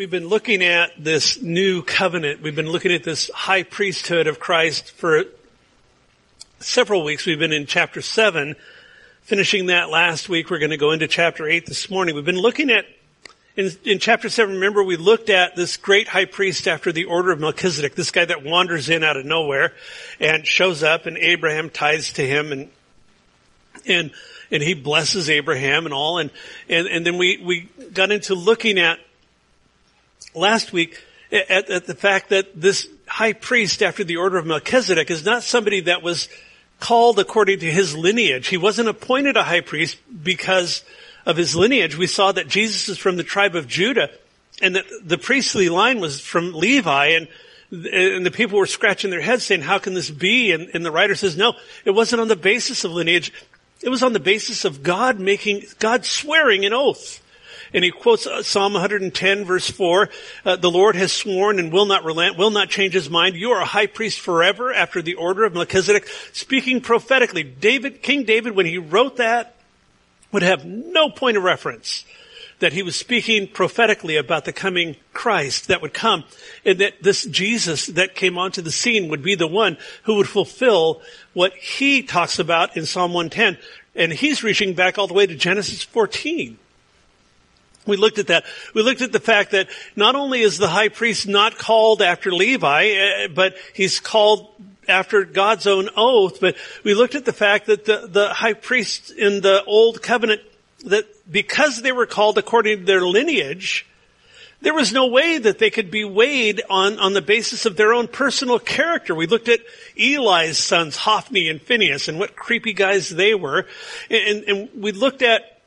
We've been looking at this new covenant. We've been looking at this high priesthood of Christ for several weeks. We've been in chapter 7, finishing that last week. We're going to go into chapter 8 this morning. We've been looking at, in, in chapter 7, remember we looked at this great high priest after the order of Melchizedek, this guy that wanders in out of nowhere and shows up and Abraham tithes to him and, and and he blesses Abraham and all. And, and, and then we, we got into looking at last week at, at the fact that this high priest after the order of Melchizedek is not somebody that was called according to his lineage. He wasn't appointed a high priest because of his lineage. We saw that Jesus is from the tribe of Judah and that the priestly line was from Levi and and the people were scratching their heads saying, how can this be? And, and the writer says, no, it wasn't on the basis of lineage. It was on the basis of God making, God swearing an oath. And he quotes uh, Psalm 110 verse 4, uh, the Lord has sworn and will not relent, will not change his mind. You are a high priest forever after the order of Melchizedek, speaking prophetically. David, King David, when he wrote that, would have no point of reference that he was speaking prophetically about the coming Christ that would come and that this Jesus that came onto the scene would be the one who would fulfill what he talks about in Psalm 110. And he's reaching back all the way to Genesis 14. We looked at that. We looked at the fact that not only is the high priest not called after Levi, eh, but he's called after God's own oath. But we looked at the fact that the, the high priests in the old covenant that because they were called according to their lineage, there was no way that they could be weighed on, on the basis of their own personal character. We looked at Eli's sons, Hophni and Phineas, and what creepy guys they were. And, and we looked at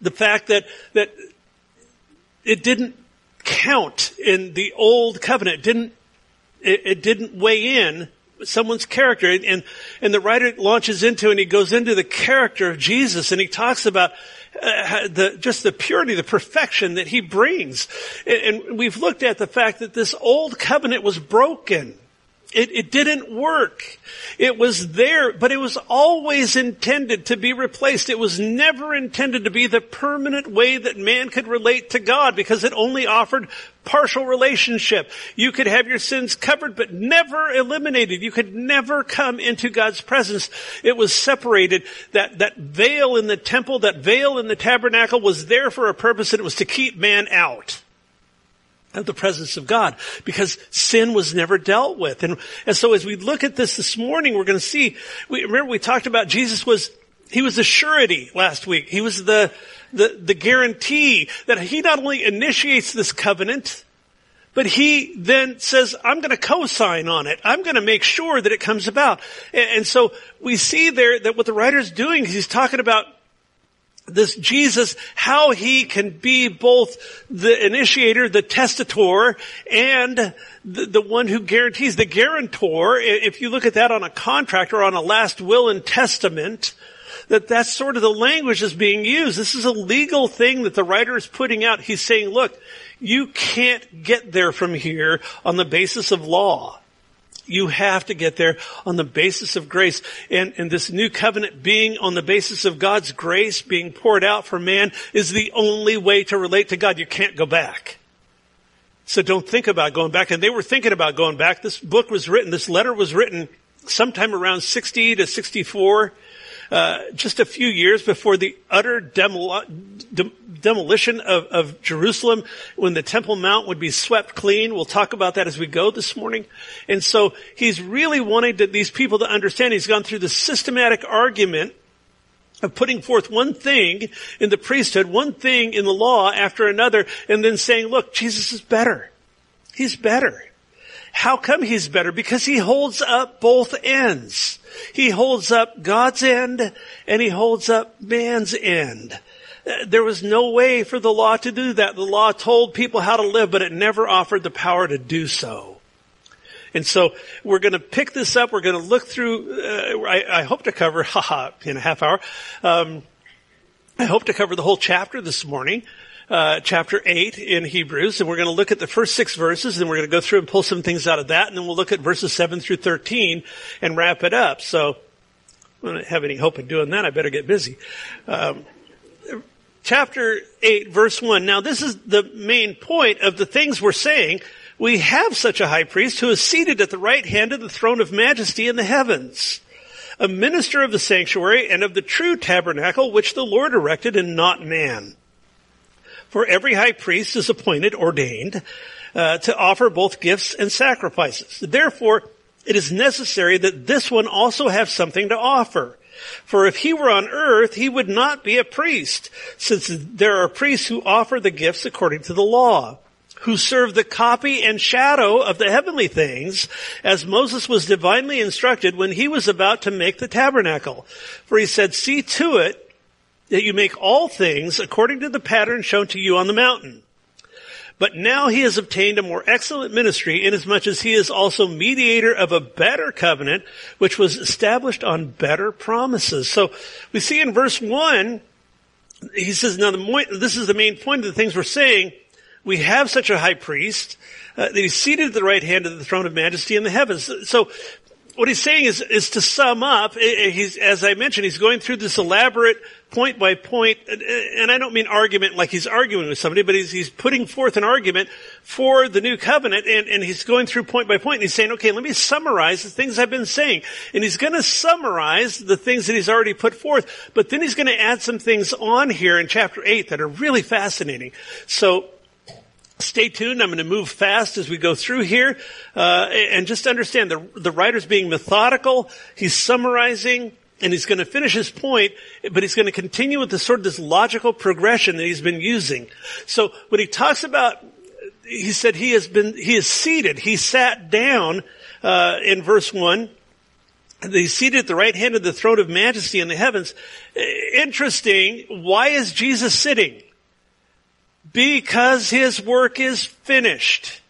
the fact that, that it didn't count in the old covenant. Didn't, it, it didn't weigh in someone's character. And, and the writer launches into and he goes into the character of Jesus and he talks about uh, the, just the purity, the perfection that he brings. And, and we've looked at the fact that this old covenant was broken. It, it, didn't work. It was there, but it was always intended to be replaced. It was never intended to be the permanent way that man could relate to God because it only offered partial relationship. You could have your sins covered but never eliminated. You could never come into God's presence. It was separated. That, that veil in the temple, that veil in the tabernacle was there for a purpose and it was to keep man out of the presence of God because sin was never dealt with. And, and so as we look at this this morning, we're going to see, we, remember we talked about Jesus was, he was the surety last week. He was the, the, the guarantee that he not only initiates this covenant, but he then says, I'm going to co-sign on it. I'm going to make sure that it comes about. And, and so we see there that what the writer's doing is he's talking about this Jesus, how he can be both the initiator, the testator, and the, the, one who guarantees the guarantor. If you look at that on a contract or on a last will and testament, that that's sort of the language that's being used. This is a legal thing that the writer is putting out. He's saying, look, you can't get there from here on the basis of law. You have to get there on the basis of grace. And, and this new covenant being on the basis of God's grace being poured out for man is the only way to relate to God. You can't go back. So don't think about going back. And they were thinking about going back. This book was written, this letter was written sometime around 60 to 64 uh, just a few years before the utter demol- de- demolition of, of Jerusalem, when the Temple Mount would be swept clean. We'll talk about that as we go this morning. And so he's really wanting to, these people to understand. He's gone through the systematic argument of putting forth one thing in the priesthood, one thing in the law after another, and then saying, look, Jesus is better. He's better. How come he's better? Because he holds up both ends. He holds up God's end and he holds up man's end. There was no way for the law to do that. The law told people how to live, but it never offered the power to do so. And so we're going to pick this up. We're going to look through. Uh, I, I, hope to cover, haha, in a half hour. Um, I hope to cover the whole chapter this morning uh, chapter 8 in Hebrews, and we're going to look at the first six verses, and we're going to go through and pull some things out of that, and then we'll look at verses 7 through 13 and wrap it up. So, I don't have any hope of doing that. I better get busy. Um, chapter 8 verse 1. Now this is the main point of the things we're saying. We have such a high priest who is seated at the right hand of the throne of majesty in the heavens, a minister of the sanctuary and of the true tabernacle which the Lord erected and not man. For every high priest is appointed, ordained, uh, to offer both gifts and sacrifices. Therefore, it is necessary that this one also have something to offer. For if he were on earth, he would not be a priest, since there are priests who offer the gifts according to the law, who serve the copy and shadow of the heavenly things, as Moses was divinely instructed when he was about to make the tabernacle. For he said, see to it that you make all things according to the pattern shown to you on the mountain. But now he has obtained a more excellent ministry inasmuch as he is also mediator of a better covenant, which was established on better promises. So we see in verse one, he says, now the, this is the main point of the things we're saying. We have such a high priest uh, that he's seated at the right hand of the throne of majesty in the heavens. So what he's saying is, is to sum up, eh, eh, he's, as I mentioned, he's going through this elaborate point by point, eh, and I don't mean argument like he's arguing with somebody, but he's, he's putting forth an argument for the new covenant, and, and he's going through point by point, and he's saying, okay, let me summarize the things I've been saying. And he's gonna summarize the things that he's already put forth, but then he's gonna add some things on here in chapter 8 that are really fascinating. So, Stay tuned. I'm going to move fast as we go through here, uh, and just understand the the writer's being methodical. He's summarizing, and he's going to finish his point, but he's going to continue with this sort of this logical progression that he's been using. So when he talks about, he said he has been he is seated. He sat down uh, in verse one. He's seated at the right hand of the throne of majesty in the heavens. Interesting. Why is Jesus sitting? Because his work is finished.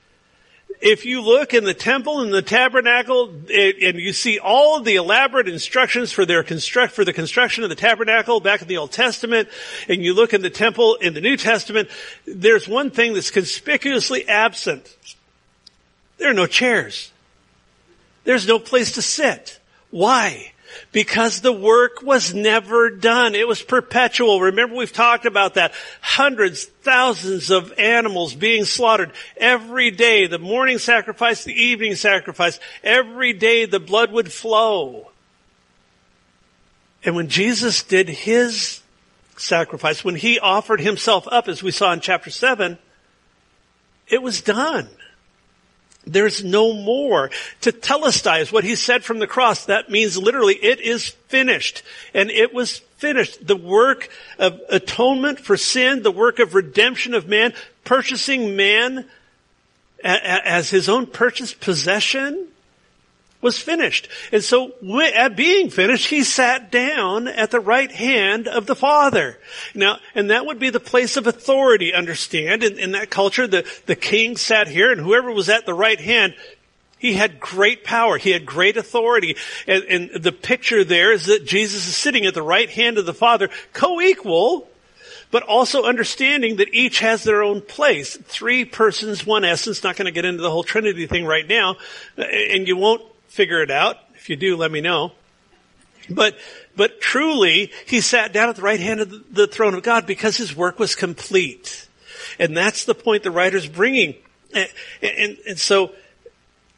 If you look in the temple and the tabernacle and you see all the elaborate instructions for their construct, for the construction of the tabernacle back in the Old Testament and you look in the temple in the New Testament, there's one thing that's conspicuously absent. There are no chairs. There's no place to sit. Why? Because the work was never done. It was perpetual. Remember we've talked about that. Hundreds, thousands of animals being slaughtered every day. The morning sacrifice, the evening sacrifice. Every day the blood would flow. And when Jesus did his sacrifice, when he offered himself up, as we saw in chapter 7, it was done. There's no more. Tetelestai is what he said from the cross. That means literally it is finished. And it was finished. The work of atonement for sin, the work of redemption of man, purchasing man as his own purchased possession, was finished. And so at being finished, he sat down at the right hand of the Father. Now, and that would be the place of authority, understand? In, in that culture, the, the king sat here and whoever was at the right hand he had great power. He had great authority. And, and, the picture there is that Jesus is sitting at the right hand of the Father, co-equal, but also understanding that each has their own place. Three persons, one essence. Not going to get into the whole Trinity thing right now. And you won't figure it out. If you do, let me know. But, but truly, he sat down at the right hand of the throne of God because his work was complete. And that's the point the writer's bringing. And, and, and so,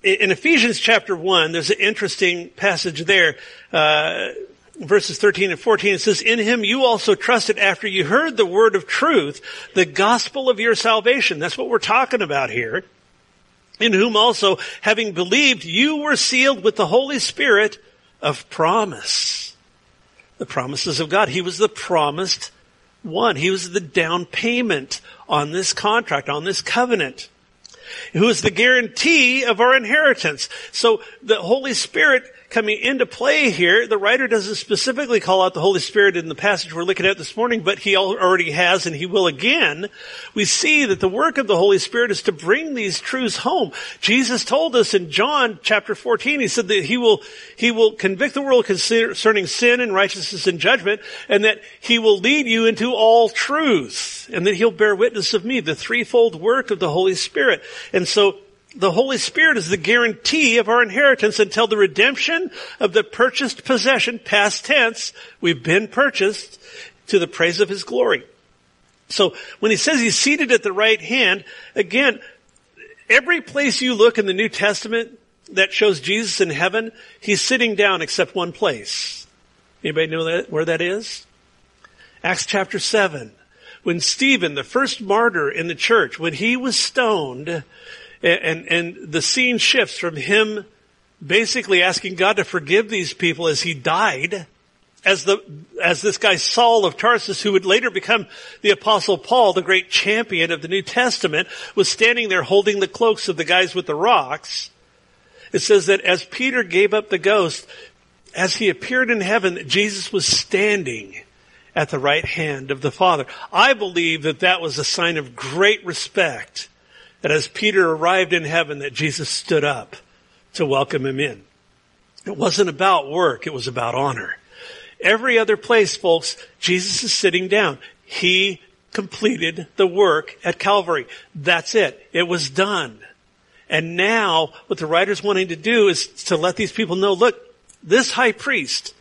in Ephesians chapter 1, there's an interesting passage there. Uh, verses 13 and 14, it says, In him you also trusted after you heard the word of truth, the gospel of your salvation. That's what we're talking about here in whom also, having believed, you were sealed with the Holy Spirit of promise. The promises of God. He was the promised one. He was the down payment on this contract, on this covenant. Who is the guarantee of our inheritance. So the Holy Spirit coming into play here, the writer doesn't specifically call out the Holy Spirit in the passage we're looking at this morning, but he already has and he will again. We see that the work of the Holy Spirit is to bring these truths home. Jesus told us in John chapter 14, he said that he will, he will convict the world concerning sin and righteousness and judgment, and that he will lead you into all truth, and that he'll bear witness of me, the threefold work of the Holy Spirit. And so the Holy Spirit is the guarantee of our inheritance until the redemption of the purchased possession, past tense, we've been purchased to the praise of His glory. So when he says he's seated at the right hand, again, every place you look in the New Testament that shows Jesus in heaven, he's sitting down except one place. Anybody know that, where that is? Acts chapter 7. When Stephen, the first martyr in the church, when he was stoned, and, and, and the scene shifts from him basically asking God to forgive these people as he died, as the, as this guy Saul of Tarsus, who would later become the apostle Paul, the great champion of the New Testament, was standing there holding the cloaks of the guys with the rocks. It says that as Peter gave up the ghost, as he appeared in heaven, Jesus was standing at the right hand of the Father. I believe that that was a sign of great respect that as Peter arrived in heaven that Jesus stood up to welcome him in. It wasn't about work, it was about honor. Every other place, folks, Jesus is sitting down. He completed the work at Calvary. That's it. It was done. And now what the writer's wanting to do is to let these people know, look, this high priest,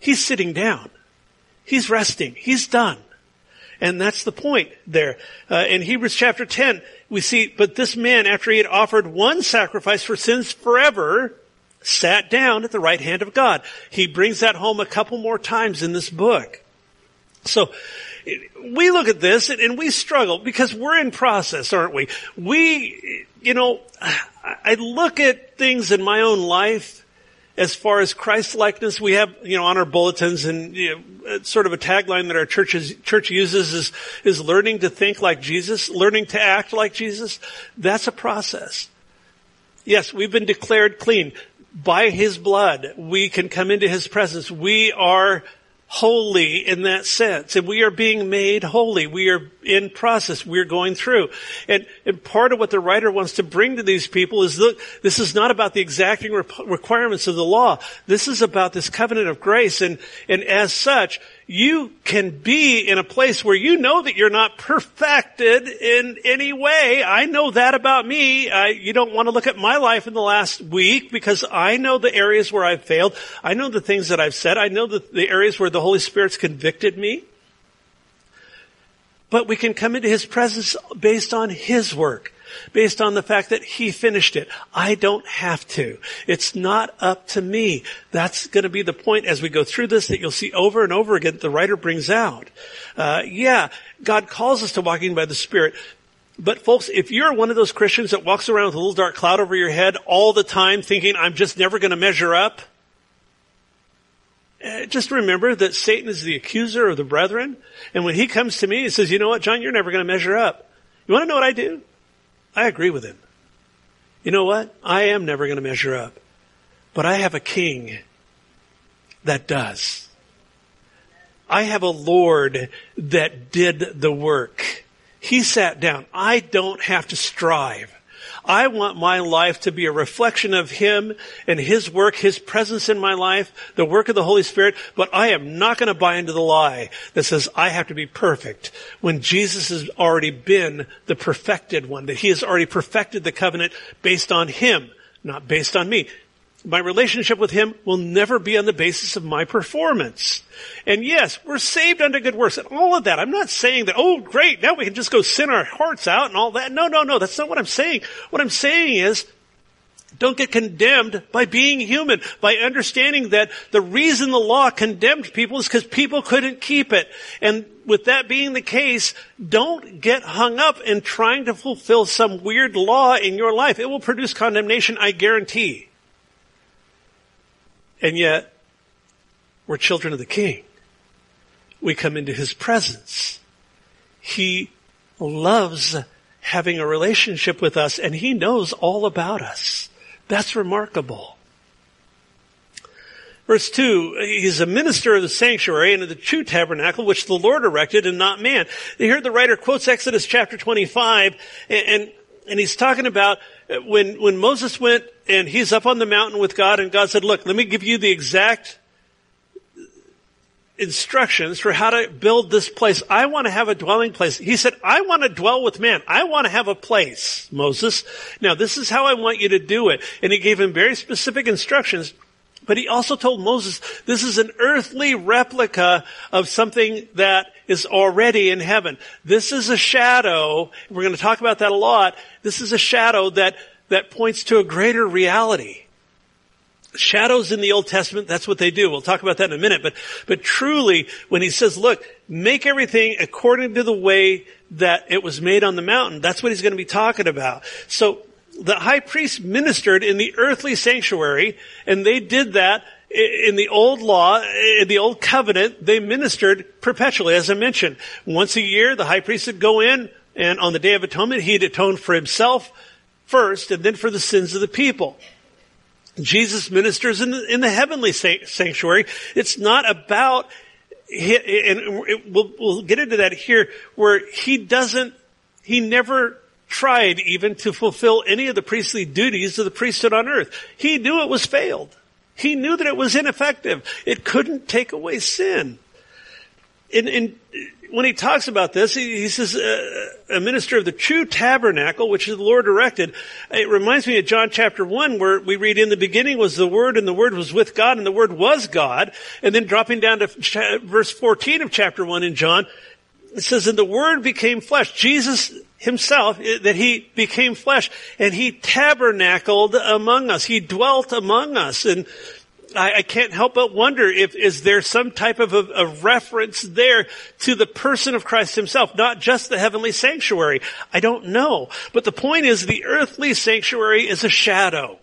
he's sitting down. He's resting. He's done. And that's the point there. Uh, in Hebrews chapter 10, we see, but this man, after he had offered one sacrifice for sins forever, sat down at the right hand of God. He brings that home a couple more times in this book. So, we look at this and we struggle because we're in process, aren't we? We, you know, I look at things in my own life as far as Christ likeness. We have, you know, on our bulletins and you know, uh, sort of a tagline that our church, is, church uses is, is learning to think like Jesus, learning to act like Jesus. That's a process. Yes, we've been declared clean by his blood, we can come into his presence. We are holy in that sense. And we are being made holy. We are in process. We're going through. And, and part of what the writer wants to bring to these people is look, this is not about the exacting requirements of the law. This is about this covenant of grace. And, and as such, you can be in a place where you know that you're not perfected in any way. I know that about me. I, you don't want to look at my life in the last week because I know the areas where I've failed. I know the things that I've said. I know the, the areas where the Holy Spirit's convicted me. But we can come into His presence based on His work based on the fact that he finished it. I don't have to. It's not up to me. That's going to be the point as we go through this that you'll see over and over again the writer brings out. Uh, yeah, God calls us to walking by the Spirit. But folks, if you're one of those Christians that walks around with a little dark cloud over your head all the time thinking, I'm just never going to measure up, uh, just remember that Satan is the accuser of the brethren. And when he comes to me, he says, you know what, John, you're never going to measure up. You want to know what I do? I agree with him. You know what? I am never going to measure up. But I have a king that does. I have a Lord that did the work. He sat down. I don't have to strive. I want my life to be a reflection of Him and His work, His presence in my life, the work of the Holy Spirit, but I am not going to buy into the lie that says I have to be perfect when Jesus has already been the perfected one, that He has already perfected the covenant based on Him, not based on me my relationship with Him will never be on the basis of my performance. And yes, we're saved unto good works and all of that. I'm not saying that, oh great, now we can just go sin our hearts out and all that. No, no, no, that's not what I'm saying. What I'm saying is, don't get condemned by being human, by understanding that the reason the law condemned people is because people couldn't keep it. And with that being the case, don't get hung up in trying to fulfill some weird law in your life. It will produce condemnation, I guarantee. And yet, we're children of the King. We come into His presence. He loves having a relationship with us and He knows all about us. That's remarkable. Verse 2, he's a minister of the sanctuary and of the true tabernacle which the Lord erected and not man. Here the writer quotes Exodus chapter 25 and, and, and he's talking about when, when Moses went and he's up on the mountain with God and God said, look, let me give you the exact instructions for how to build this place. I want to have a dwelling place. He said, I want to dwell with man. I want to have a place, Moses. Now this is how I want you to do it. And he gave him very specific instructions. But he also told Moses, this is an earthly replica of something that is already in heaven. This is a shadow. We're going to talk about that a lot. This is a shadow that, that points to a greater reality. Shadows in the Old Testament, that's what they do. We'll talk about that in a minute. But, but truly, when he says, look, make everything according to the way that it was made on the mountain, that's what he's going to be talking about. So, the high priest ministered in the earthly sanctuary, and they did that in the old law, in the old covenant, they ministered perpetually, as I mentioned. Once a year, the high priest would go in, and on the Day of Atonement, he'd atone for himself first, and then for the sins of the people. Jesus ministers in the, in the heavenly sanctuary. It's not about, and we'll, we'll get into that here, where he doesn't, he never tried even to fulfill any of the priestly duties of the priesthood on earth. He knew it was failed. He knew that it was ineffective. It couldn't take away sin. In, in, when he talks about this, he, he says, uh, a minister of the true tabernacle, which the Lord erected. It reminds me of John chapter 1, where we read, in the beginning was the Word, and the Word was with God, and the Word was God. And then dropping down to cha- verse 14 of chapter 1 in John, it says, and the Word became flesh. Jesus himself, that he became flesh, and he tabernacled among us. He dwelt among us. And I, I, can't help but wonder if is there some type of a, a, reference there to the person of Christ himself, not just the heavenly sanctuary. I don't know. But the point is the earthly sanctuary is a shadow.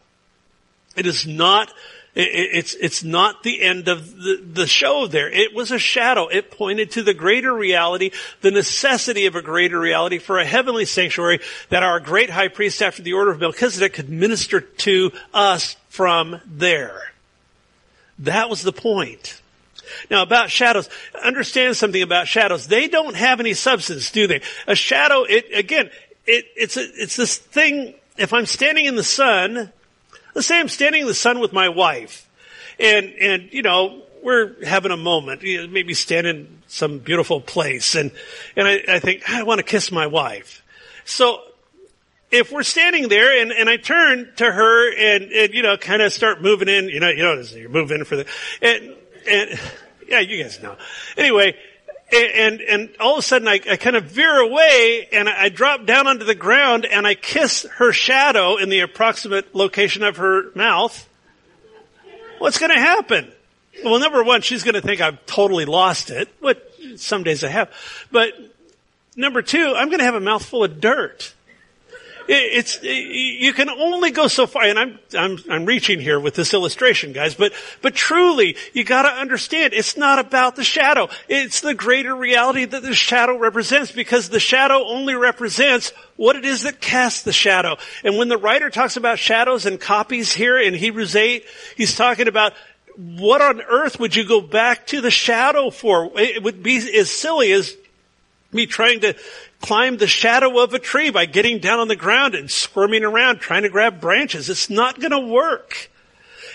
It is not it's, it's not the end of the, the show there. It was a shadow. It pointed to the greater reality, the necessity of a greater reality for a heavenly sanctuary that our great high priest after the order of Melchizedek could minister to us from there. That was the point. Now about shadows, understand something about shadows. They don't have any substance, do they? A shadow, it, again, it, it's a, it's this thing, if I'm standing in the sun, let's say I'm standing in the sun with my wife, and, and, you know, we're having a moment, you know, maybe standing in some beautiful place, and, and I, I think, I want to kiss my wife. So, if we're standing there and, and I turn to her and, and you know, kind of start moving in, you know, you know, you're moving in for the, and, and, yeah, you guys know. Anyway, and, and all of a sudden I, I kind of veer away and I, drop down onto the ground and I kiss her shadow in the approximate location of her mouth. What's going to happen? Well, number one, she's going to think I've totally lost it, but some days I have. But number two, I'm going to have a mouthful of dirt it's you can only go so far and I'm I'm I'm reaching here with this illustration guys but but truly you got to understand it's not about the shadow. It's the greater reality that the shadow represents because the shadow only represents what it is that casts the shadow. And when the writer talks about shadows and copies here in Hebrews 8 he's talking about what on earth would you go back to the shadow for? It would be as silly as me trying to climb the shadow of a tree by getting down on the ground and squirming around trying to grab branches. It's not going to work.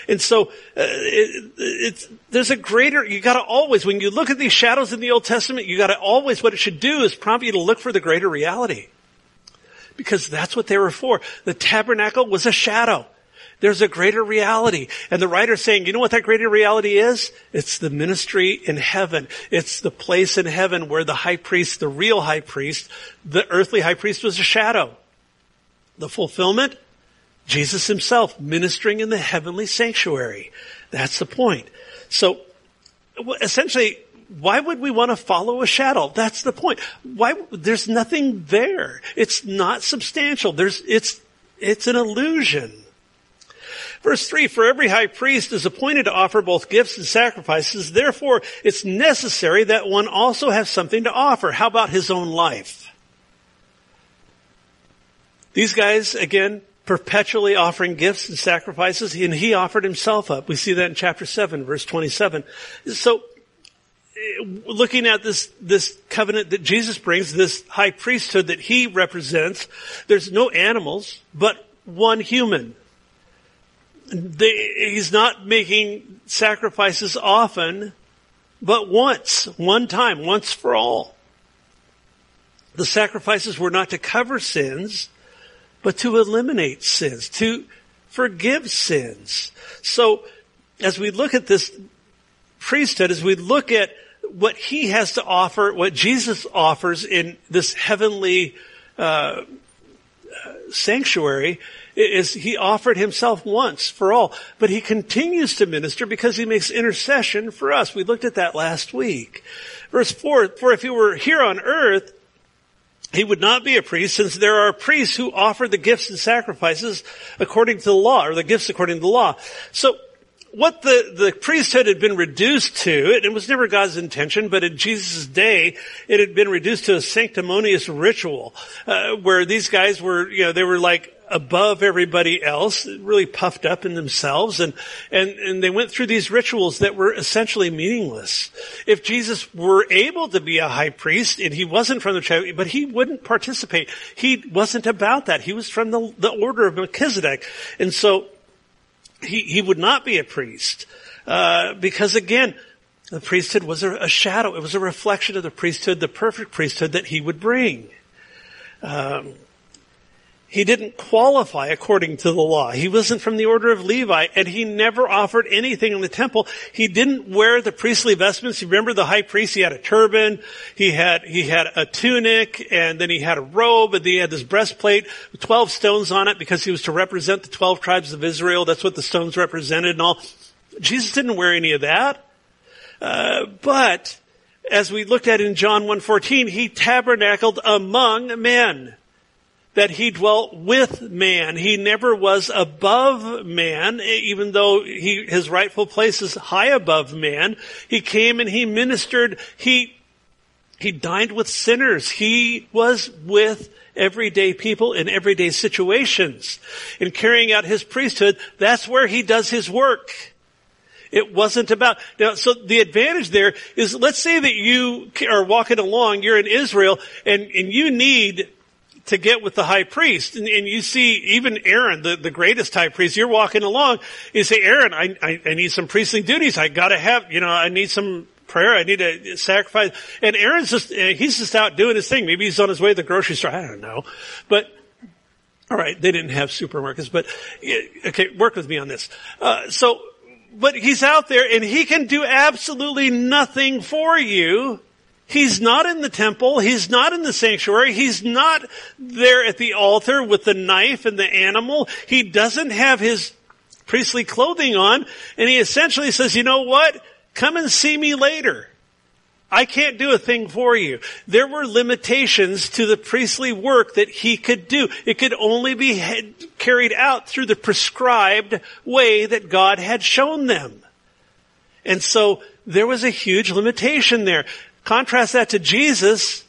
And so, uh, it, there's a greater, you gotta always, when you look at these shadows in the Old Testament, you gotta always, what it should do is prompt you to look for the greater reality. Because that's what they were for. The tabernacle was a shadow. There's a greater reality. And the writer's saying, you know what that greater reality is? It's the ministry in heaven. It's the place in heaven where the high priest, the real high priest, the earthly high priest was a shadow. The fulfillment, Jesus himself ministering in the heavenly sanctuary. That's the point. So, essentially, why would we want to follow a shadow? That's the point. Why, there's nothing there. It's not substantial. There's, it's, it's an illusion. Verse 3, for every high priest is appointed to offer both gifts and sacrifices. Therefore, it's necessary that one also have something to offer. How about his own life? These guys, again, perpetually offering gifts and sacrifices, and he offered himself up. We see that in chapter 7, verse 27. So, eh, looking at this, this covenant that Jesus brings, this high priesthood that he represents, there's no animals, but one human. They, he's not making sacrifices often, but once, one time, once for all. The sacrifices were not to cover sins, but to eliminate sins, to forgive sins. So, as we look at this priesthood, as we look at what he has to offer, what Jesus offers in this heavenly uh, sanctuary, is he offered himself once for all, but he continues to minister because he makes intercession for us. We looked at that last week. Verse four, for if he were here on earth, he would not be a priest since there are priests who offer the gifts and sacrifices according to the law, or the gifts according to the law. So, what the, the priesthood had been reduced to, it, it was never God's intention, but in Jesus' day, it had been reduced to a sanctimonious ritual, uh, where these guys were, you know, they were like above everybody else, really puffed up in themselves, and, and, and they went through these rituals that were essentially meaningless. If Jesus were able to be a high priest, and he wasn't from the tribe, but he wouldn't participate. He wasn't about that. He was from the, the order of Melchizedek. And so, he, he would not be a priest. Uh, because again, the priesthood was a, a, shadow. It was a reflection of the priesthood, the perfect priesthood that he would bring. Um, he didn't qualify according to the law. He wasn't from the order of Levi, and he never offered anything in the temple. He didn't wear the priestly vestments. You remember the high priest? He had a turban, he had he had a tunic, and then he had a robe, and then he had this breastplate with twelve stones on it because he was to represent the twelve tribes of Israel. That's what the stones represented, and all. Jesus didn't wear any of that, uh, but as we looked at in John 1.14, he tabernacled among men that he dwelt with man. He never was above man, even though he, his rightful place is high above man. He came and he ministered. He, he dined with sinners. He was with everyday people in everyday situations. In carrying out his priesthood, that's where he does his work. It wasn't about, now, so the advantage there is, let's say that you are walking along, you're in Israel, and, and you need to get with the high priest. And, and you see even Aaron, the, the greatest high priest, you're walking along, you say, Aaron, I, I, I need some priestly duties. I gotta have, you know, I need some prayer. I need to sacrifice. And Aaron's just, uh, he's just out doing his thing. Maybe he's on his way to the grocery store. I don't know. But, all right, they didn't have supermarkets, but okay, work with me on this. Uh, so, but he's out there and he can do absolutely nothing for you He's not in the temple. He's not in the sanctuary. He's not there at the altar with the knife and the animal. He doesn't have his priestly clothing on. And he essentially says, you know what? Come and see me later. I can't do a thing for you. There were limitations to the priestly work that he could do. It could only be carried out through the prescribed way that God had shown them. And so there was a huge limitation there. Contrast that to Jesus.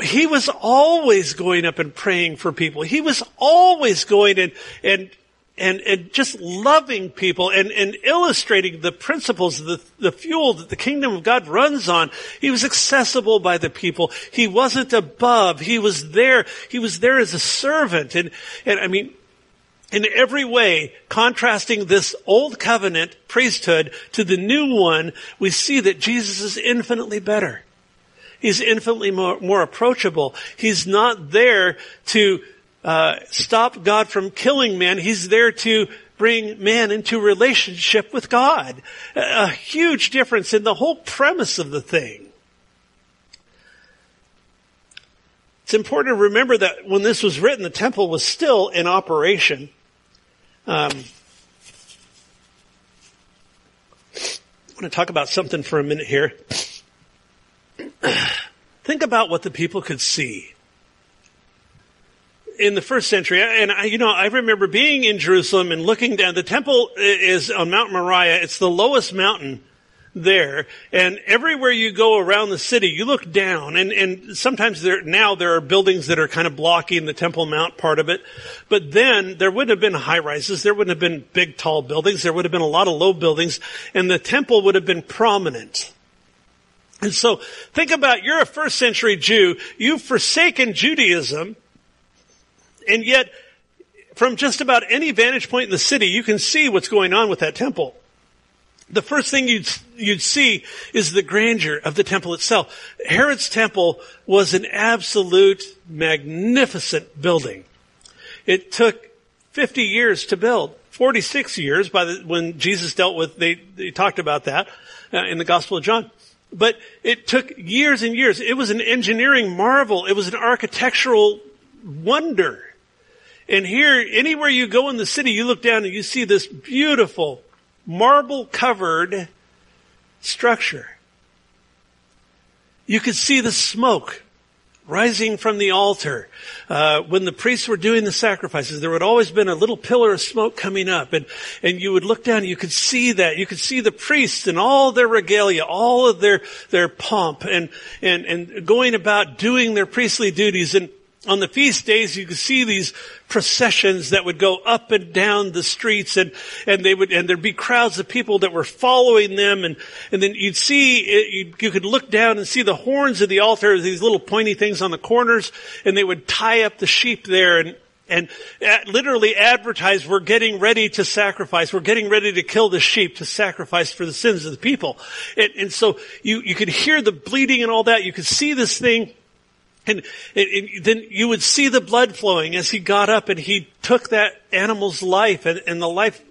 He was always going up and praying for people. He was always going and, and, and, and just loving people and, and illustrating the principles the, the fuel that the kingdom of God runs on. He was accessible by the people. He wasn't above. He was there. He was there as a servant. And, and I mean, in every way, contrasting this old covenant priesthood to the new one, we see that Jesus is infinitely better. He's infinitely more, more approachable. He's not there to uh, stop God from killing man. He's there to bring man into relationship with God. A, a huge difference in the whole premise of the thing. It's important to remember that when this was written, the temple was still in operation. Um, I want to talk about something for a minute here. Think about what the people could see in the first century, and I, you know, I remember being in Jerusalem and looking down. The temple is on Mount Moriah. It's the lowest mountain there. And everywhere you go around the city, you look down and, and sometimes there, now there are buildings that are kind of blocking the Temple Mount part of it. But then there wouldn't have been high rises. There wouldn't have been big tall buildings. There would have been a lot of low buildings and the temple would have been prominent. And so think about you're a first century Jew. You've forsaken Judaism and yet from just about any vantage point in the city, you can see what's going on with that temple the first thing you'd, you'd see is the grandeur of the temple itself. Herod's temple was an absolute magnificent building. It took 50 years to build. 46 years by the, when Jesus dealt with, they, they talked about that uh, in the Gospel of John. But it took years and years. It was an engineering marvel. It was an architectural wonder. And here, anywhere you go in the city, you look down and you see this beautiful marble covered structure. You could see the smoke rising from the altar. Uh, when the priests were doing the sacrifices, there would always been a little pillar of smoke coming up, and and you would look down, and you could see that. You could see the priests and all their regalia, all of their their pomp, and and and going about doing their priestly duties and on the feast days, you could see these processions that would go up and down the streets and, and they would, and there'd be crowds of people that were following them and, and then you'd see, you, you could look down and see the horns of the altar, these little pointy things on the corners, and they would tie up the sheep there and, and uh, literally advertise, we're getting ready to sacrifice. We're getting ready to kill the sheep to sacrifice for the sins of the people. And, and so you, you could hear the bleeding and all that. You could see this thing and, and, and, then you would see the blood flowing as he got up and he took that animal's life and, and the life,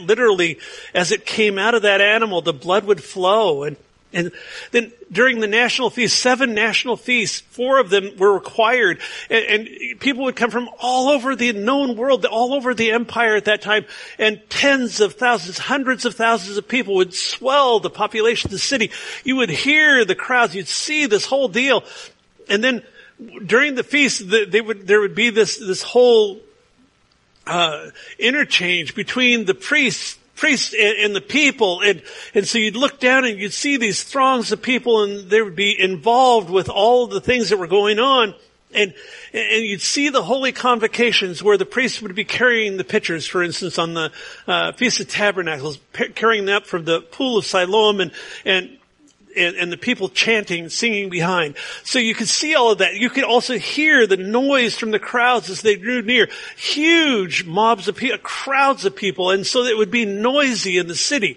literally, as it came out of that animal, the blood would flow. And, and then during the national feast, seven national feasts, four of them were required. And, and people would come from all over the known world, all over the empire at that time. And tens of thousands, hundreds of thousands of people would swell the population of the city. You would hear the crowds. You'd see this whole deal. And then during the feast, they would, there would be this, this whole, uh, interchange between the priests, priests and, and, the people. And, and so you'd look down and you'd see these throngs of people and they would be involved with all of the things that were going on. And, and you'd see the holy convocations where the priests would be carrying the pitchers, for instance, on the uh, Feast of Tabernacles, carrying them from the pool of Siloam and, and and, and, the people chanting, singing behind. So you could see all of that. You could also hear the noise from the crowds as they drew near. Huge mobs of people, crowds of people, and so it would be noisy in the city.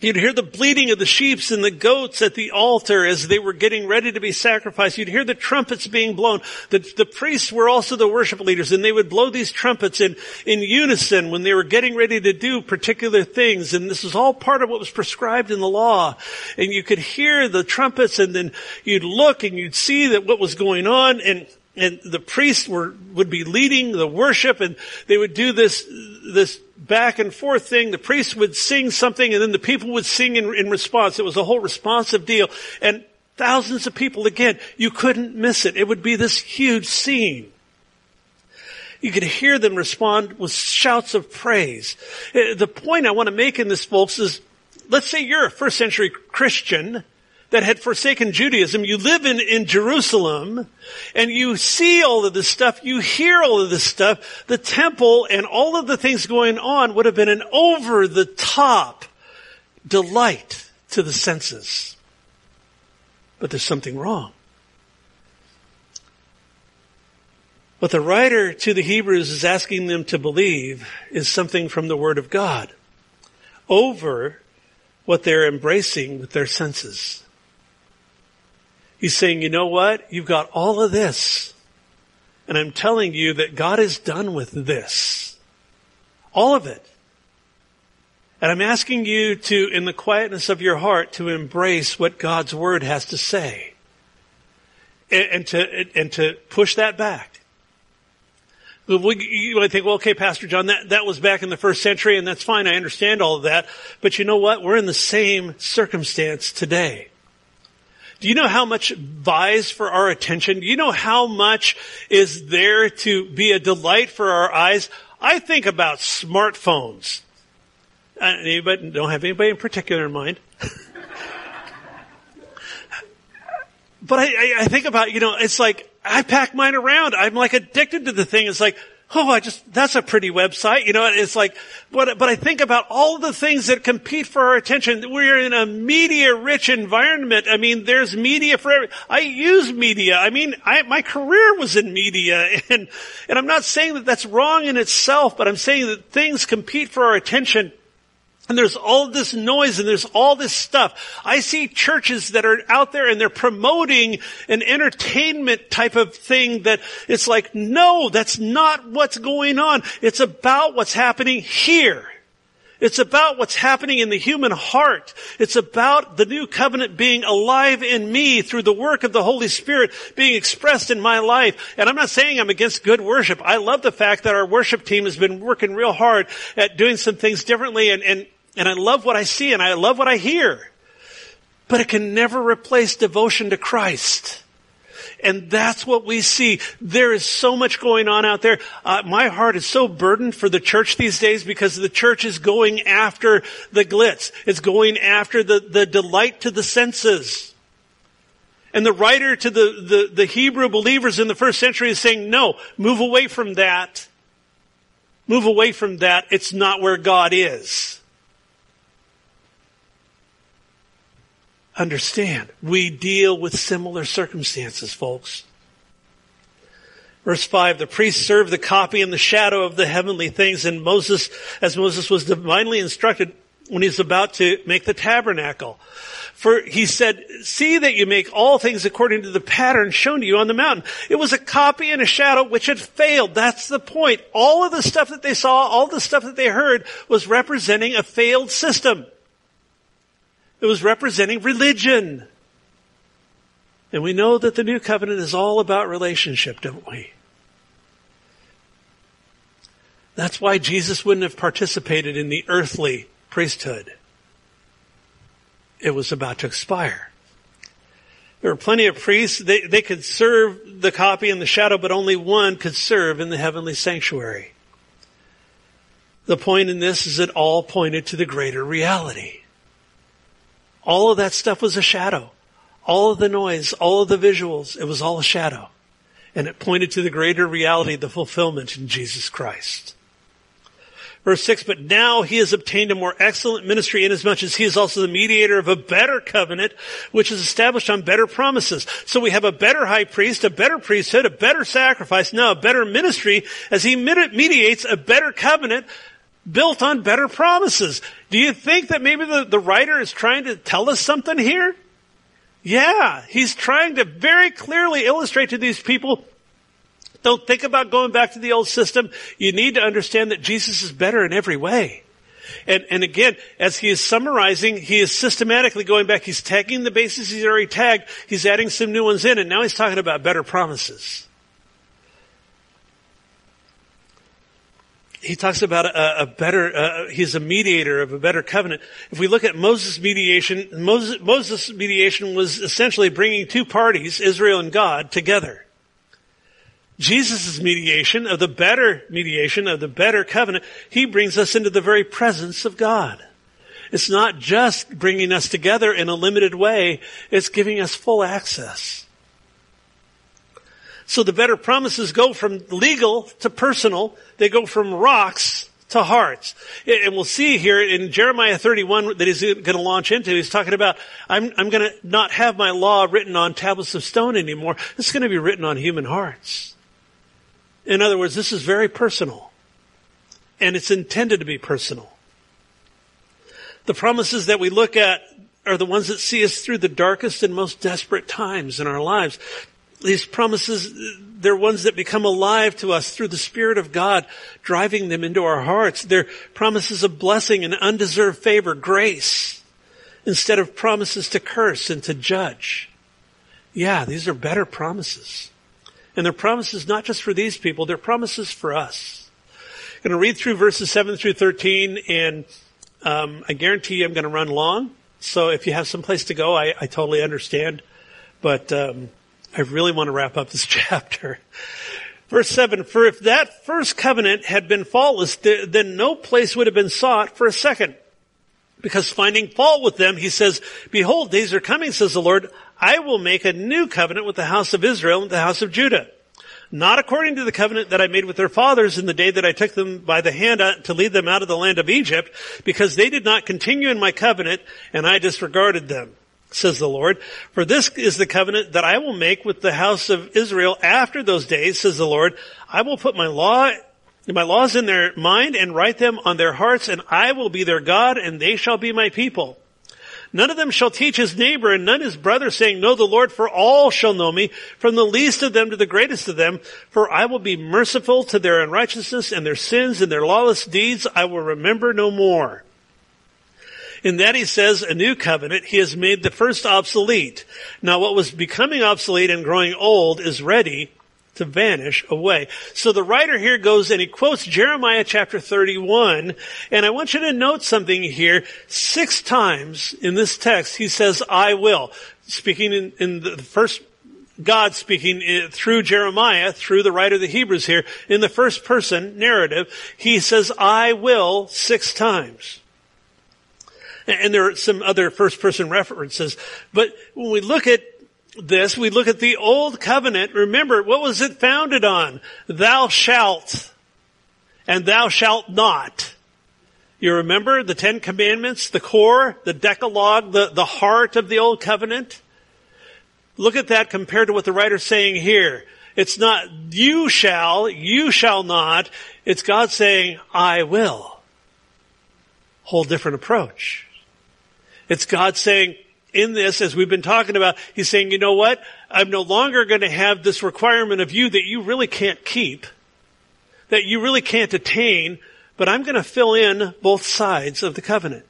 You'd hear the bleating of the sheep and the goats at the altar as they were getting ready to be sacrificed. You'd hear the trumpets being blown. The, the priests were also the worship leaders and they would blow these trumpets in, in unison when they were getting ready to do particular things. And this was all part of what was prescribed in the law. And you could hear the trumpets and then you'd look and you'd see that what was going on and and the priests were, would be leading the worship and they would do this, this back and forth thing. The priest would sing something and then the people would sing in, in response. It was a whole responsive deal. And thousands of people, again, you couldn't miss it. It would be this huge scene. You could hear them respond with shouts of praise. Uh, the point I want to make in this, folks, is let's say you're a first century Christian that had forsaken Judaism. You live in, in Jerusalem and you see all of this stuff. You hear all of this stuff. The temple and all of the things going on would have been an over the top delight to the senses. But there's something wrong. What the writer to the Hebrews is asking them to believe is something from the Word of God over what they're embracing with their senses. He's saying, you know what? You've got all of this. And I'm telling you that God is done with this. All of it. And I'm asking you to, in the quietness of your heart, to embrace what God's Word has to say. And, and to, and to push that back. you might think, well, okay, Pastor John, that, that was back in the first century and that's fine. I understand all of that. But you know what? We're in the same circumstance today. Do you know how much vies for our attention? Do you know how much is there to be a delight for our eyes? I think about smartphones. Uh, anybody, don't have anybody in particular in mind. but I, I think about, you know, it's like, I pack mine around. I'm like addicted to the thing. It's like, oh, I just, that's a pretty website. You know, it's like, but, but I think about all the things that compete for our attention. We're in a media rich environment. I mean, there's media for every, I use media. I mean, I, my career was in media and, and I'm not saying that that's wrong in itself, but I'm saying that things compete for our attention. And there's all this noise and there's all this stuff. I see churches that are out there and they're promoting an entertainment type of thing that it's like, no, that's not what's going on. It's about what's happening here. It's about what's happening in the human heart. It's about the new covenant being alive in me through the work of the Holy Spirit being expressed in my life. And I'm not saying I'm against good worship. I love the fact that our worship team has been working real hard at doing some things differently and, and, and I love what I see and I love what I hear. But it can never replace devotion to Christ. And that's what we see. There is so much going on out there. Uh, my heart is so burdened for the church these days because the church is going after the glitz. It's going after the, the delight to the senses. And the writer to the, the, the Hebrew believers in the first century is saying, no, move away from that. Move away from that. It's not where God is. Understand. We deal with similar circumstances, folks. Verse 5, the priest served the copy in the shadow of the heavenly things, and Moses, as Moses was divinely instructed when he's about to make the tabernacle. For he said, see that you make all things according to the pattern shown to you on the mountain. It was a copy and a shadow which had failed. That's the point. All of the stuff that they saw, all the stuff that they heard was representing a failed system. It was representing religion. And we know that the new covenant is all about relationship, don't we? That's why Jesus wouldn't have participated in the earthly priesthood. It was about to expire. There were plenty of priests. They, they could serve the copy and the shadow, but only one could serve in the heavenly sanctuary. The point in this is it all pointed to the greater reality. All of that stuff was a shadow. All of the noise, all of the visuals, it was all a shadow. And it pointed to the greater reality, the fulfillment in Jesus Christ. Verse 6, but now he has obtained a more excellent ministry inasmuch as he is also the mediator of a better covenant, which is established on better promises. So we have a better high priest, a better priesthood, a better sacrifice, now a better ministry as he mediates a better covenant built on better promises. Do you think that maybe the, the writer is trying to tell us something here? Yeah, he's trying to very clearly illustrate to these people don't think about going back to the old system. You need to understand that Jesus is better in every way. And, and again, as he is summarizing, he is systematically going back. He's tagging the bases he's already tagged. He's adding some new ones in, and now he's talking about better promises. He talks about a, a better, uh, he's a mediator of a better covenant. If we look at Moses' mediation, Moses, Moses' mediation was essentially bringing two parties, Israel and God, together. Jesus' mediation of the better mediation of the better covenant, he brings us into the very presence of God. It's not just bringing us together in a limited way, it's giving us full access. So the better promises go from legal to personal. They go from rocks to hearts. And we'll see here in Jeremiah 31 that he's going to launch into, he's talking about, I'm, I'm going to not have my law written on tablets of stone anymore. It's going to be written on human hearts. In other words, this is very personal. And it's intended to be personal. The promises that we look at are the ones that see us through the darkest and most desperate times in our lives these promises, they're ones that become alive to us through the Spirit of God, driving them into our hearts. They're promises of blessing and undeserved favor, grace, instead of promises to curse and to judge. Yeah, these are better promises. And they're promises not just for these people, they're promises for us. I'm going to read through verses 7 through 13, and um, I guarantee you I'm going to run long. So if you have some place to go, I, I totally understand. But um, I really want to wrap up this chapter. Verse 7, for if that first covenant had been faultless, then no place would have been sought for a second. Because finding fault with them, he says, behold, days are coming, says the Lord, I will make a new covenant with the house of Israel and the house of Judah. Not according to the covenant that I made with their fathers in the day that I took them by the hand uh, to lead them out of the land of Egypt, because they did not continue in my covenant, and I disregarded them says the Lord. For this is the covenant that I will make with the house of Israel after those days, says the Lord. I will put my law my laws in their mind and write them on their hearts, and I will be their God, and they shall be my people. None of them shall teach his neighbor and none his brother saying, know the Lord, for all shall know me, from the least of them to the greatest of them, for I will be merciful to their unrighteousness and their sins and their lawless deeds I will remember no more. In that he says a new covenant, he has made the first obsolete. Now what was becoming obsolete and growing old is ready to vanish away. So the writer here goes and he quotes Jeremiah chapter 31, and I want you to note something here. Six times in this text he says, I will. Speaking in, in the first God speaking uh, through Jeremiah, through the writer of the Hebrews here, in the first person narrative, he says, I will six times. And there are some other first person references. But when we look at this, we look at the old covenant. Remember, what was it founded on? Thou shalt and thou shalt not. You remember the Ten Commandments, the core, the Decalogue, the, the heart of the old covenant? Look at that compared to what the writer's saying here. It's not you shall, you shall not. It's God saying, I will. Whole different approach. It's God saying, in this, as we've been talking about, he's saying, you know what? I'm no longer going to have this requirement of you that you really can't keep, that you really can't attain, but I'm going to fill in both sides of the covenant.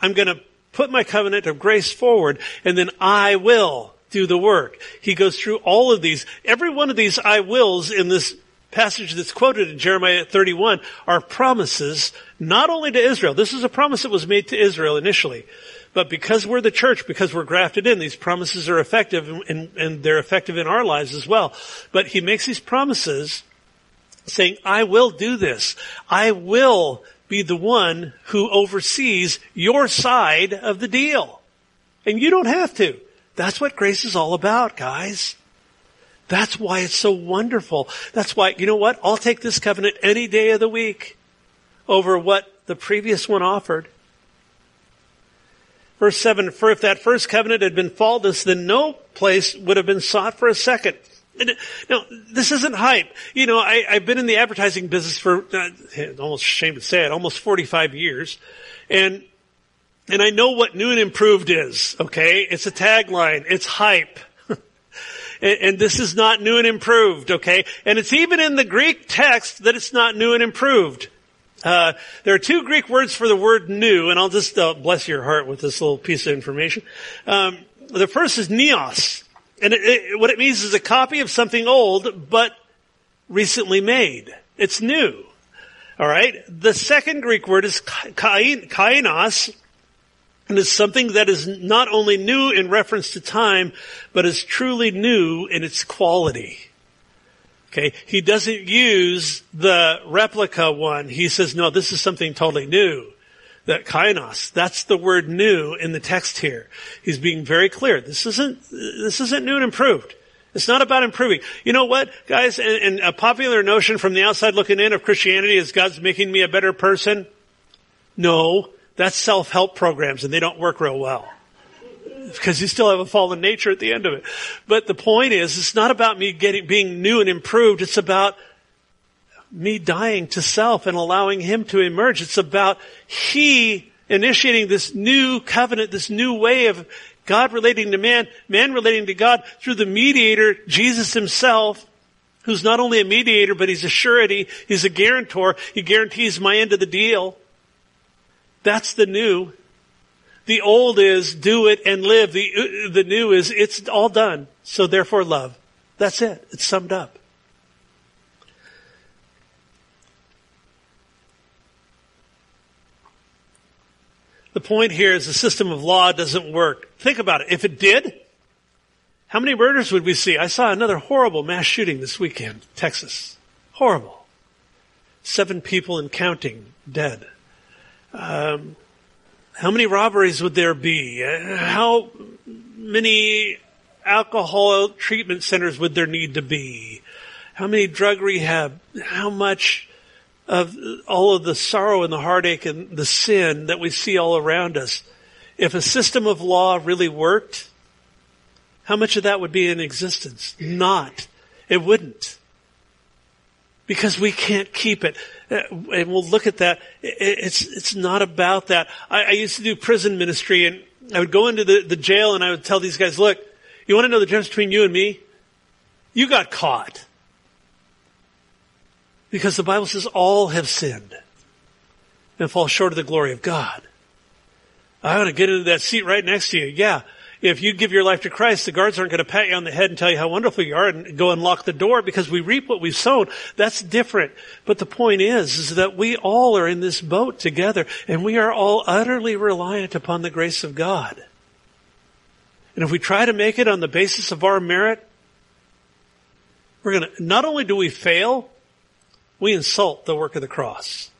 I'm going to put my covenant of grace forward, and then I will do the work. He goes through all of these. Every one of these I wills in this passage that's quoted in Jeremiah 31 are promises not only to Israel. This is a promise that was made to Israel initially, but because we're the church, because we're grafted in, these promises are effective and, and they're effective in our lives as well. But he makes these promises saying, I will do this. I will be the one who oversees your side of the deal. And you don't have to. That's what grace is all about, guys. That's why it's so wonderful. That's why, you know what? I'll take this covenant any day of the week over what the previous one offered. Verse 7, for if that first covenant had been faultless, then no place would have been sought for a second. Now, this isn't hype. You know, I, have been in the advertising business for, uh, almost ashamed to say it, almost 45 years. And, and I know what new and improved is, okay? It's a tagline. It's hype. And, this is not new and improved, okay? And it's even in the Greek text that it's not new and improved. Uh, there are two Greek words for the word new, and I'll just uh, bless your heart with this little piece of information. Um, the first is neos, and it, it, what it means is a copy of something old but recently made. It's new. All right. The second Greek word is kainos, and it's something that is not only new in reference to time, but is truly new in its quality. Okay. He doesn't use the replica one. He says, no, this is something totally new. That kainos, that's the word new in the text here. He's being very clear. This isn't, this isn't new and improved. It's not about improving. You know what, guys? And, and a popular notion from the outside looking in of Christianity is God's making me a better person. No, that's self-help programs and they don't work real well because you still have a fallen nature at the end of it. But the point is, it's not about me getting, being new and improved. It's about me dying to self and allowing him to emerge. It's about he initiating this new covenant, this new way of God relating to man, man relating to God through the mediator, Jesus himself, who's not only a mediator, but he's a surety, he's a guarantor, he guarantees my end of the deal. That's the new. The old is do it and live. The, uh, the new is it's all done. So therefore love. That's it. It's summed up. The point here is the system of law doesn't work. Think about it. If it did, how many murders would we see? I saw another horrible mass shooting this weekend, Texas. Horrible. Seven people and counting dead. Um, how many robberies would there be? How many alcohol treatment centers would there need to be? How many drug rehab? How much of all of the sorrow and the heartache and the sin that we see all around us? If a system of law really worked, how much of that would be in existence? Not. It wouldn't. Because we can't keep it. Uh, and we'll look at that. It's, it's not about that. I, I used to do prison ministry and I would go into the, the jail and I would tell these guys, look, you want to know the difference between you and me? You got caught. Because the Bible says all have sinned and fall short of the glory of God. I want to get into that seat right next to you. Yeah. If you give your life to Christ, the guards aren't going to pat you on the head and tell you how wonderful you are and go and lock the door because we reap what we've sown. That's different. But the point is, is that we all are in this boat together and we are all utterly reliant upon the grace of God. And if we try to make it on the basis of our merit, we're going to, not only do we fail, we insult the work of the cross.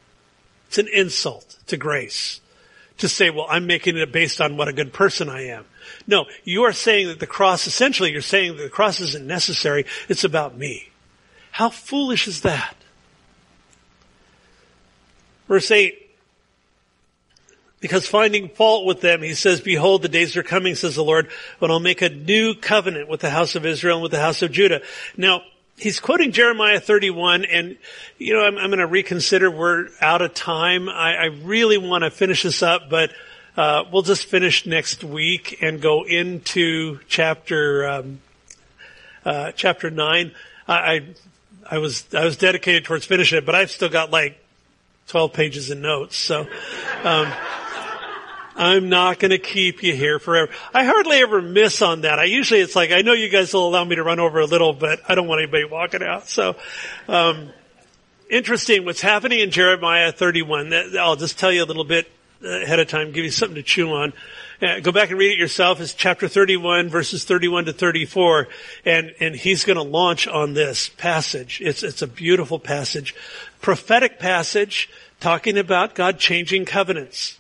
It's an insult to grace to say, well, I'm making it based on what a good person I am. No, you are saying that the cross, essentially you're saying that the cross isn't necessary, it's about me. How foolish is that? Verse 8, because finding fault with them, he says, behold, the days are coming, says the Lord, when I'll make a new covenant with the house of Israel and with the house of Judah. Now, he's quoting Jeremiah 31 and, you know, I'm, I'm going to reconsider. We're out of time. I, I really want to finish this up, but, uh, we'll just finish next week and go into chapter, um, uh, chapter nine. I, I, was, I was dedicated towards finishing it, but I've still got like 12 pages of notes. So, um, I'm not going to keep you here forever. I hardly ever miss on that. I usually it's like I know you guys will allow me to run over a little, but I don't want anybody walking out. So, um, interesting what's happening in Jeremiah 31. I'll just tell you a little bit ahead of time, give you something to chew on. Uh, go back and read it yourself. It's chapter 31, verses 31 to 34, and and he's going to launch on this passage. It's it's a beautiful passage, prophetic passage talking about God changing covenants.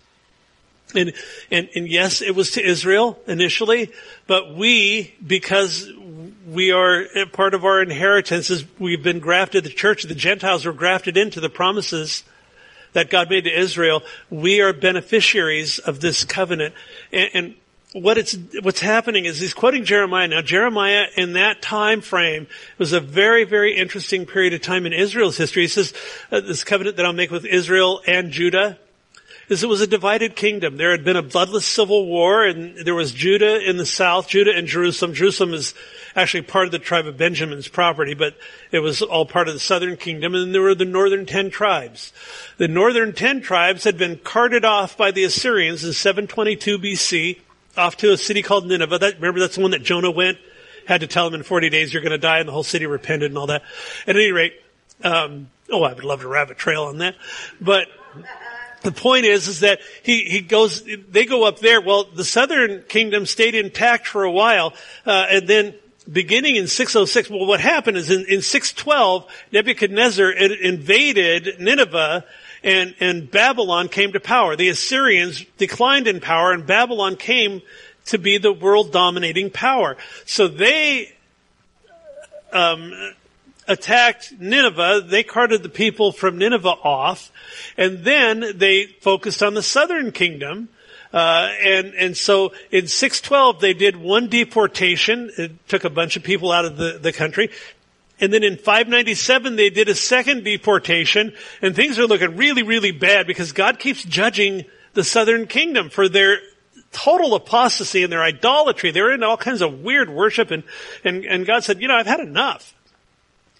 And, and, and yes, it was to Israel initially, but we, because we are part of our inheritance is we've been grafted, the church, the Gentiles were grafted into the promises that God made to Israel. We are beneficiaries of this covenant. And, and what it's, what's happening is he's quoting Jeremiah. Now Jeremiah in that time frame was a very, very interesting period of time in Israel's history. He says, uh, this covenant that I'll make with Israel and Judah, is it was a divided kingdom. There had been a bloodless civil war and there was Judah in the south, Judah and Jerusalem. Jerusalem is actually part of the tribe of Benjamin's property, but it was all part of the southern kingdom and there were the northern ten tribes. The northern ten tribes had been carted off by the Assyrians in 722 BC off to a city called Nineveh. That, remember that's the one that Jonah went, had to tell them in 40 days you're going to die and the whole city repented and all that. At any rate, um, oh, I would love to rabbit trail on that. But the point is, is that he, he goes, they go up there. Well, the southern kingdom stayed intact for a while, uh, and then beginning in 606, well, what happened is in, in 612, Nebuchadnezzar invaded Nineveh, and, and Babylon came to power. The Assyrians declined in power, and Babylon came to be the world dominating power. So they, um, attacked Nineveh, they carted the people from Nineveh off, and then they focused on the southern kingdom. Uh, and and so in 612 they did one deportation. It took a bunch of people out of the, the country. And then in 597 they did a second deportation, and things are looking really, really bad because God keeps judging the southern kingdom for their total apostasy and their idolatry. They're in all kinds of weird worship, and, and, and God said, you know, I've had enough.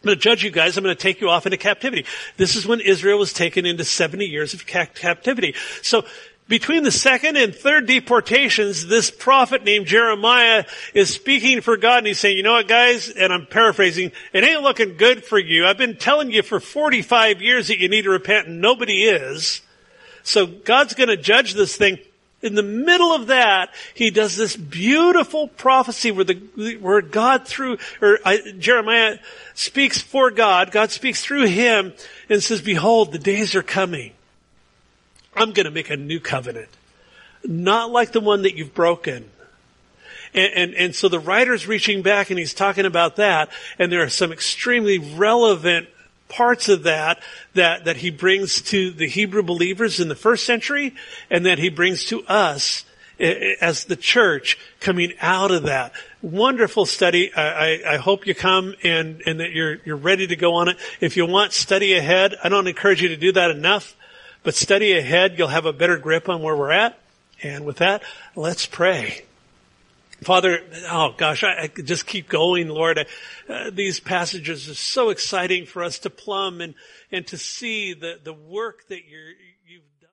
I'm going to judge you guys. I'm going to take you off into captivity. This is when Israel was taken into 70 years of ca- captivity. So between the second and third deportations, this prophet named Jeremiah is speaking for God and he's saying, you know what guys, and I'm paraphrasing, it ain't looking good for you. I've been telling you for 45 years that you need to repent and nobody is. So God's going to judge this thing in the middle of that, he does this beautiful prophecy where the, where God through, or uh, Jeremiah speaks for God, God speaks through him and says, behold, the days are coming. I'm gonna make a new covenant. Not like the one that you've broken. And, and, and so the writer's reaching back and he's talking about that, and there are some extremely relevant parts of that, that, that he brings to the Hebrew believers in the first century and that he brings to us eh, eh, as the church coming out of that. Wonderful study. I, I, I, hope you come and, and that you're, you're ready to go on it. If you want study ahead, I don't encourage you to do that enough, but study ahead, you'll have a better grip on where we're at. And with that, let's pray. Father, oh gosh, I, I just keep going, Lord. Uh, these passages are so exciting for us to plumb and, and to see the, the work that you're,